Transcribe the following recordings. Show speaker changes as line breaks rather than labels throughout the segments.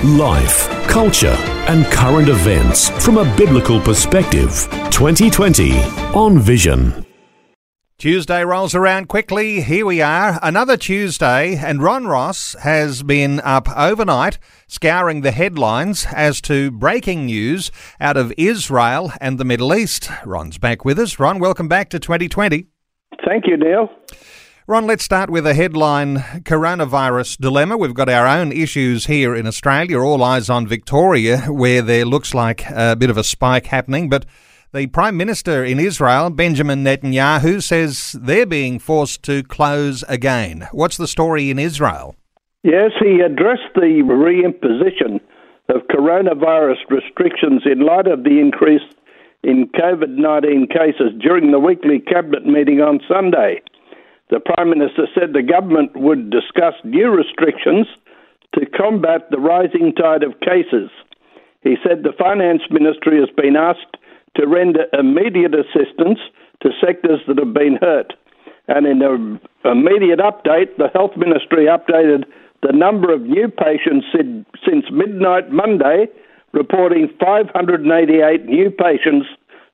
Life, culture, and current events from a biblical perspective. 2020 on Vision.
Tuesday rolls around quickly. Here we are, another Tuesday, and Ron Ross has been up overnight scouring the headlines as to breaking news out of Israel and the Middle East. Ron's back with us. Ron, welcome back to 2020.
Thank you, Neil.
Ron, let's start with a headline coronavirus dilemma. We've got our own issues here in Australia, all eyes on Victoria, where there looks like a bit of a spike happening. But the Prime Minister in Israel, Benjamin Netanyahu, says they're being forced to close again. What's the story in Israel?
Yes, he addressed the reimposition of coronavirus restrictions in light of the increase in COVID 19 cases during the weekly cabinet meeting on Sunday. The Prime Minister said the government would discuss new restrictions to combat the rising tide of cases. He said the Finance Ministry has been asked to render immediate assistance to sectors that have been hurt. And in an immediate update, the Health Ministry updated the number of new patients since midnight Monday, reporting 588 new patients,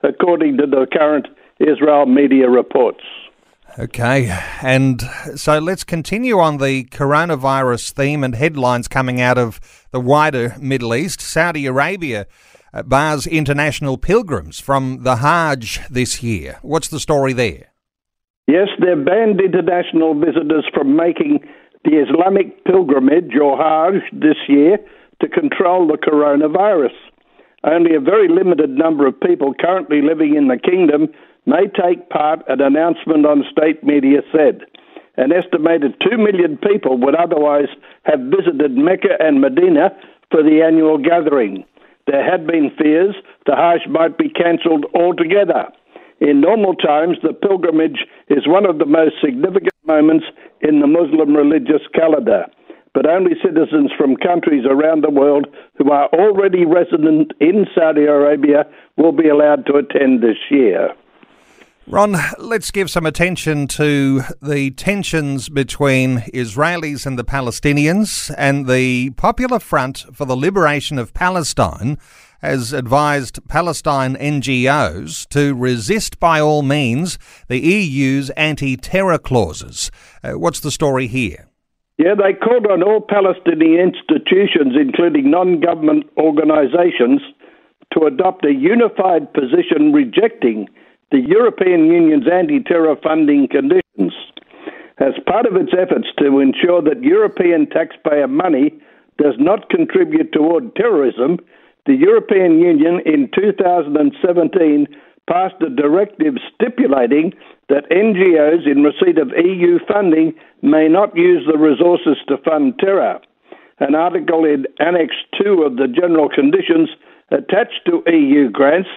according to the current Israel media reports.
Okay, and so let's continue on the coronavirus theme and headlines coming out of the wider Middle East. Saudi Arabia uh, bars international pilgrims from the Hajj this year. What's the story there?
Yes, they've banned international visitors from making the Islamic pilgrimage or Hajj this year to control the coronavirus. Only a very limited number of people currently living in the kingdom may take part, an announcement on state media said. An estimated 2 million people would otherwise have visited Mecca and Medina for the annual gathering. There had been fears the Hajj might be cancelled altogether. In normal times, the pilgrimage is one of the most significant moments in the Muslim religious calendar, but only citizens from countries around the world who are already resident in Saudi Arabia will be allowed to attend this year.
Ron, let's give some attention to the tensions between Israelis and the Palestinians and the Popular Front for the Liberation of Palestine has advised Palestine NGOs to resist by all means the EU's anti terror clauses. Uh, what's the story here?
Yeah, they called on all Palestinian institutions, including non government organisations, to adopt a unified position rejecting the European Union's anti terror funding conditions. As part of its efforts to ensure that European taxpayer money does not contribute toward terrorism, the European Union in 2017 passed a directive stipulating that NGOs in receipt of EU funding may not use the resources to fund terror. An article in Annex 2 of the General Conditions attached to EU grants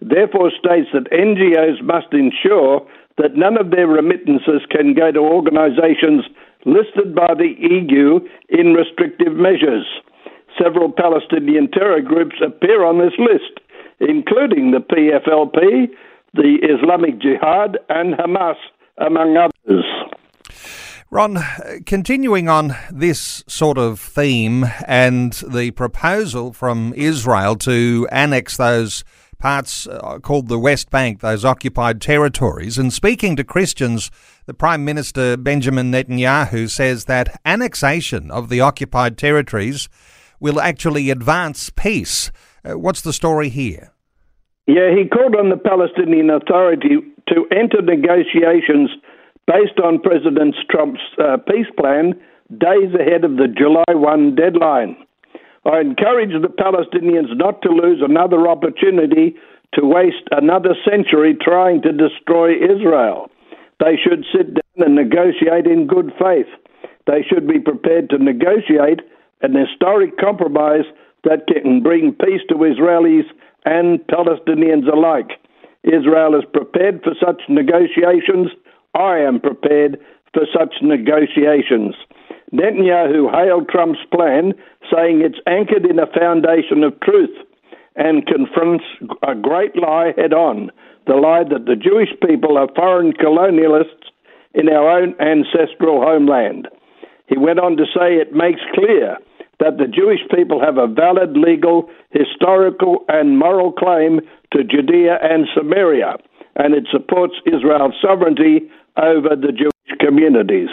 therefore states that NGOs must ensure that none of their remittances can go to organisations listed by the EU in restrictive measures. Several Palestinian terror groups appear on this list, including the PFLP, the Islamic Jihad, and Hamas, among others.
Ron, continuing on this sort of theme and the proposal from Israel to annex those parts uh, called the West Bank, those occupied territories. And speaking to Christians, the Prime Minister Benjamin Netanyahu says that annexation of the occupied territories will actually advance peace. Uh, what's the story here?
Yeah, he called on the Palestinian Authority to enter negotiations based on President Trump's uh, peace plan days ahead of the July 1 deadline. I encourage the Palestinians not to lose another opportunity to waste another century trying to destroy Israel. They should sit down and negotiate in good faith. They should be prepared to negotiate an historic compromise that can bring peace to Israelis and Palestinians alike. Israel is prepared for such negotiations. I am prepared for such negotiations. Netanyahu hailed Trump's plan, saying it's anchored in a foundation of truth and confronts a great lie head on the lie that the Jewish people are foreign colonialists in our own ancestral homeland. He went on to say it makes clear that the Jewish people have a valid legal, historical, and moral claim to Judea and Samaria, and it supports Israel's sovereignty over the Jewish communities.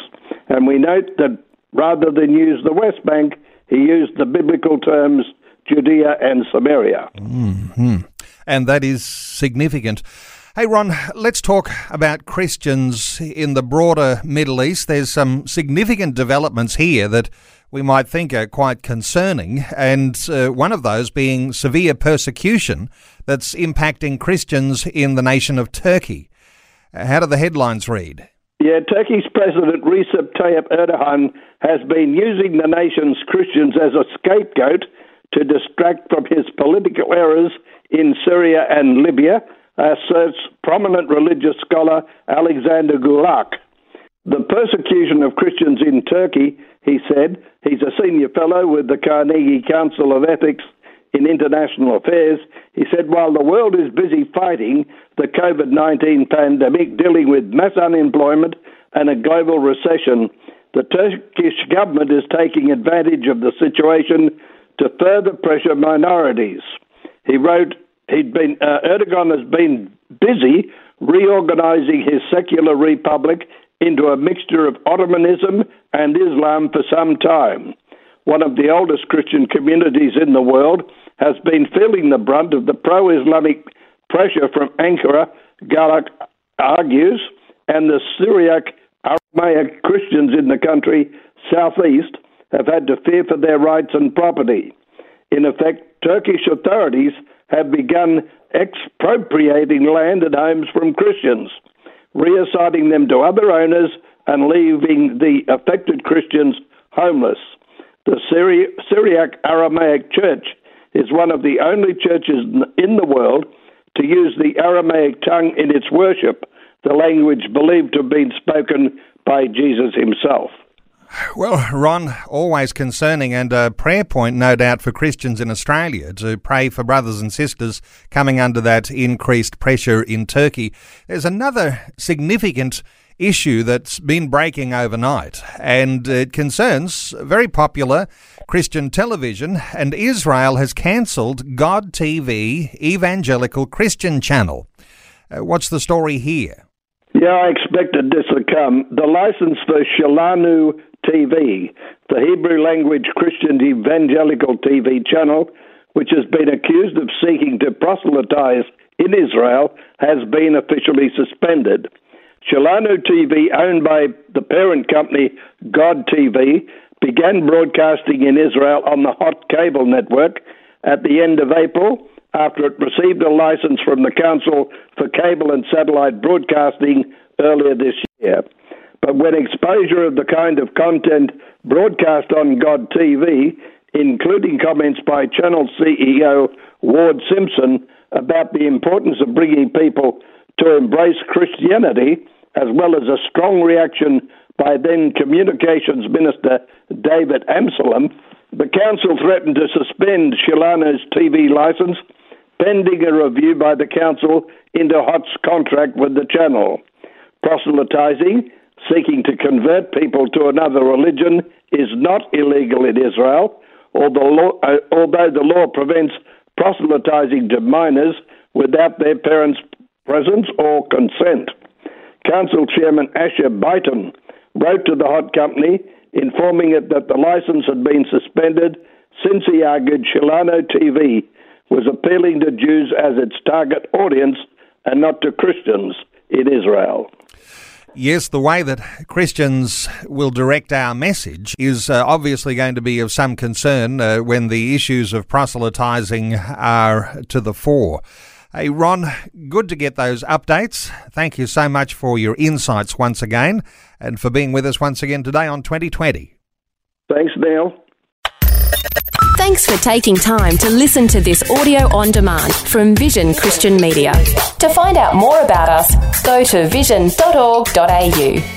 And we note that rather than use the West Bank, he used the biblical terms Judea and Samaria.
Mm-hmm. And that is significant. Hey, Ron, let's talk about Christians in the broader Middle East. There's some significant developments here that we might think are quite concerning, and uh, one of those being severe persecution that's impacting Christians in the nation of Turkey. How do the headlines read?
Yeah, Turkey's President Recep Tayyip Erdogan has been using the nation's Christians as a scapegoat to distract from his political errors in Syria and Libya, asserts prominent religious scholar Alexander Görlach. The persecution of Christians in Turkey, he said, he's a senior fellow with the Carnegie Council of Ethics in International Affairs. He said, while the world is busy fighting the COVID 19 pandemic, dealing with mass unemployment and a global recession, the Turkish government is taking advantage of the situation to further pressure minorities. He wrote, he'd been, uh, Erdogan has been busy reorganizing his secular republic into a mixture of Ottomanism and Islam for some time. One of the oldest Christian communities in the world has been feeling the brunt of the pro Islamic pressure from Ankara, Görlach argues, and the Syriac Aramaic Christians in the country southeast have had to fear for their rights and property. In effect, Turkish authorities have begun expropriating land and homes from Christians, reassigning them to other owners and leaving the affected Christians homeless. The Syri- Syriac Aramaic Church is one of the only churches in the world to use the Aramaic tongue in its worship, the language believed to have been spoken by Jesus himself.
Well, Ron, always concerning and a prayer point, no doubt, for Christians in Australia to pray for brothers and sisters coming under that increased pressure in Turkey. There's another significant issue that's been breaking overnight, and it concerns very popular Christian television, and Israel has cancelled God TV Evangelical Christian Channel. Uh, what's the story here?
Yeah, I expected this to come. The license for Shelanu TV, the Hebrew language Christian evangelical TV channel, which has been accused of seeking to proselytize in Israel, has been officially suspended. Shelanu TV, owned by the parent company God TV, began broadcasting in Israel on the Hot Cable Network at the end of April after it received a license from the Council for Cable and Satellite Broadcasting earlier this year. But when exposure of the kind of content broadcast on God TV, including comments by channel CEO Ward Simpson about the importance of bringing people to embrace Christianity, as well as a strong reaction by then Communications Minister David Amsalem, the Council threatened to suspend Shelanu's TV license pending a review by the Council into Hot's contract with the channel. Proselytizing, seeking to convert people to another religion, is not illegal in Israel, although, uh, the law prevents proselytizing to minors without their parents' presence or consent. Council Chairman Asher Biton wrote to the Hot Company informing it that the license had been suspended since he argued Shelanu TV was appealing to Jews as its target audience and not to Christians in Israel.
Yes, the way that Christians will direct our message is uh, obviously going to be of some concern uh, when the issues of proselytizing are to the fore. Hey, Ron, good to get those updates. Thank you so much for your insights once again and for being with us once again today on 2020.
Thanks, Dale.
Thanks for taking time to listen to this audio on demand from Vision Christian Media. To find out more about us, go to vision.org.au.